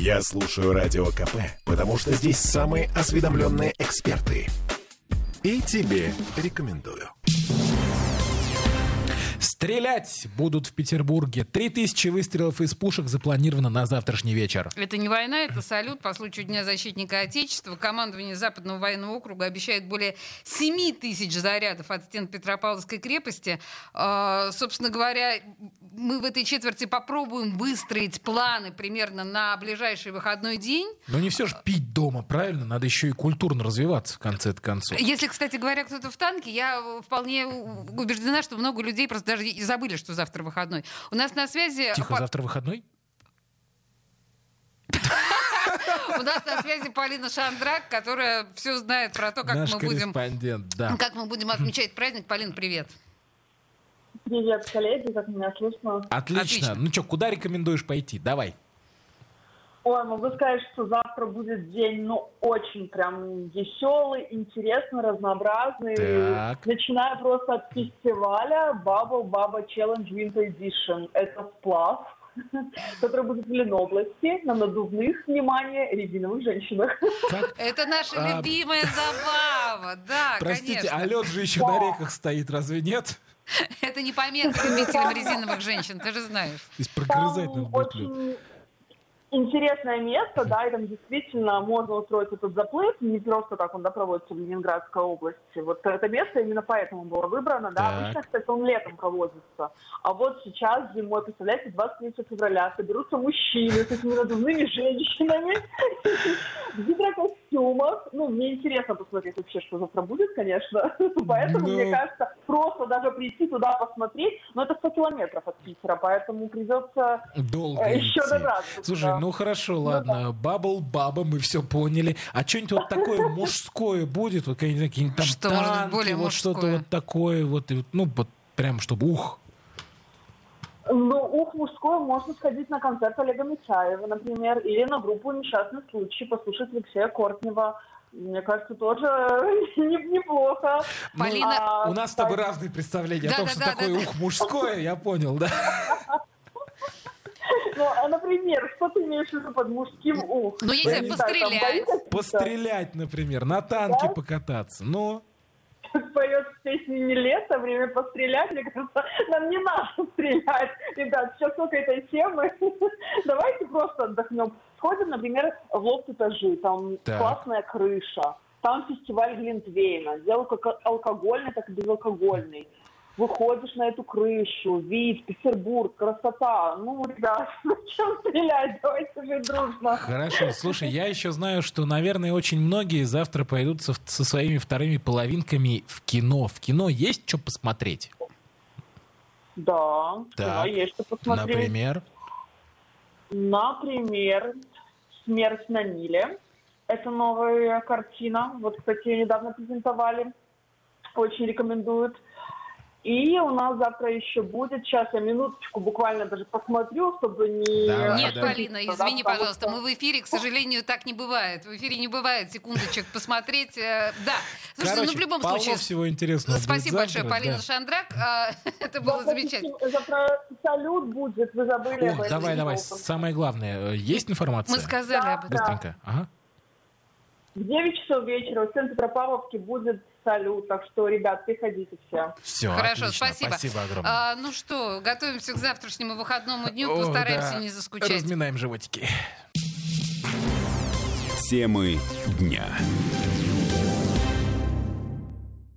Я слушаю Радио КП, потому что здесь самые осведомленные эксперты. И тебе рекомендую. Стрелять будут в Петербурге. Три тысячи выстрелов из пушек запланировано на завтрашний вечер. Это не война, это салют по случаю Дня защитника Отечества. Командование Западного военного округа обещает более 7 тысяч зарядов от стен Петропавловской крепости. А, собственно говоря, мы в этой четверти попробуем выстроить планы примерно на ближайший выходной день. Но не все же пить дома, правильно? Надо еще и культурно развиваться в конце концов. Если, кстати говоря, кто-то в танке, я вполне убеждена, что много людей просто даже и забыли, что завтра выходной. У нас на связи... Тихо, завтра выходной? У нас на связи Полина Шандрак, которая все знает про то, как Наш мы будем... да. Как мы будем отмечать праздник. Полин, привет. Привет, коллеги, как меня слышно? Отлично. Отлично. Ну что, куда рекомендуешь пойти? Давай. Ой, могу сказать, что завтра будет день, ну, очень прям веселый, интересный, разнообразный. Так. Начиная просто от фестиваля Bubble Baba Challenge Winter Edition. Это сплав, который будет в Ленобласти на надувных, внимание, резиновых женщинах. Как? Это наша А, любимая забава, да, Простите, конечно. а лед же еще на реках стоит, разве нет? Это не помеха любителям резиновых женщин, ты же знаешь. То есть прогрызать надо будет лед. интересное место, да, и там действительно можно устроить этот заплыв, не просто так он да, проводится в Ленинградской области. Вот это место именно поэтому было выбрано, да. Так. Обычно, кстати, он летом проводится. А вот сейчас зимой, представляете, 23 февраля соберутся мужчины с этими надувными женщинами в гидрокостюмах. Ну, мне интересно посмотреть вообще, что завтра будет, конечно. Поэтому, Ну. мне кажется, просто даже прийти туда посмотреть, но это 100 километров от Питера, поэтому придется Долго э, еще идти. добраться. Слушай, туда. ну хорошо, ладно. Бабл баба, мы все поняли. А что-нибудь вот такое мужское будет? Вот какие-нибудь там Что танки, вот что-то вот такое, вот, ну, вот прям, чтобы ух. Ну, ух, мужское, можно сходить на концерт Олега Митяева, например, или на группу «Несчастный случай», послушать Алексея Кортнева. Мне кажется, тоже не- неплохо. Полина, А, У нас с тобой кстати, разные представления о том, что Да-да-да-да-да. такое ух мужское, я понял, да? Ну, а, например, что ты имеешь в виду под мужским ух? Ну, я не знаю, там пострелять. Пострелять, например, на танке Да? покататься. Поет в песне «Не лето», время пострелять, мне кажется, нам не надо стрелять. Ребят, сейчас только этой темы. Давайте просто отдохнем. Сходим, например, в лофт-этажи, там Так. классная крыша, там фестиваль Глинтвейна, как алкогольный, так и безалкогольный. Выходишь на эту крышу, вид, Петербург, красота. Ну, ребят, зачем стрелять? Давайте жить дружно. Хорошо, слушай, я еще знаю, что, наверное, очень многие завтра пойдут со, со своими вторыми половинками в кино. В кино есть что посмотреть? Да, Так, кино есть что посмотреть. Например? Например, «Смерть на Ниле». Это новая картина. Вот, кстати, ее недавно презентовали. Очень рекомендуют. И у нас завтра еще будет, сейчас я минуточку буквально даже посмотрю, чтобы не... Давай, Нет, да. Полина, Да, извини, пожалуйста, что- мы в эфире, к сожалению, так не бывает. В эфире не бывает секундочек посмотреть. э, Да. Слушайте, Короче, ну в любом случае... всего интересного Спасибо будет большое, завтра, Полина да. Шандрак. А, Это было Завтра замечательно. Завтра салют будет, вы забыли об этом. давай, давай, самое главное. э, Есть информация? Мы сказали Да, об этом. да. Быстренько. Ага. В 9 часов вечера в центре Петропавловки будет салют, так что, ребят, приходите все. Все, Хорошо, отлично. спасибо. Спасибо огромное. А, ну что, готовимся к завтрашнему выходному дню, О, постараемся да. не заскучать. Разминаем животики. Темы дня.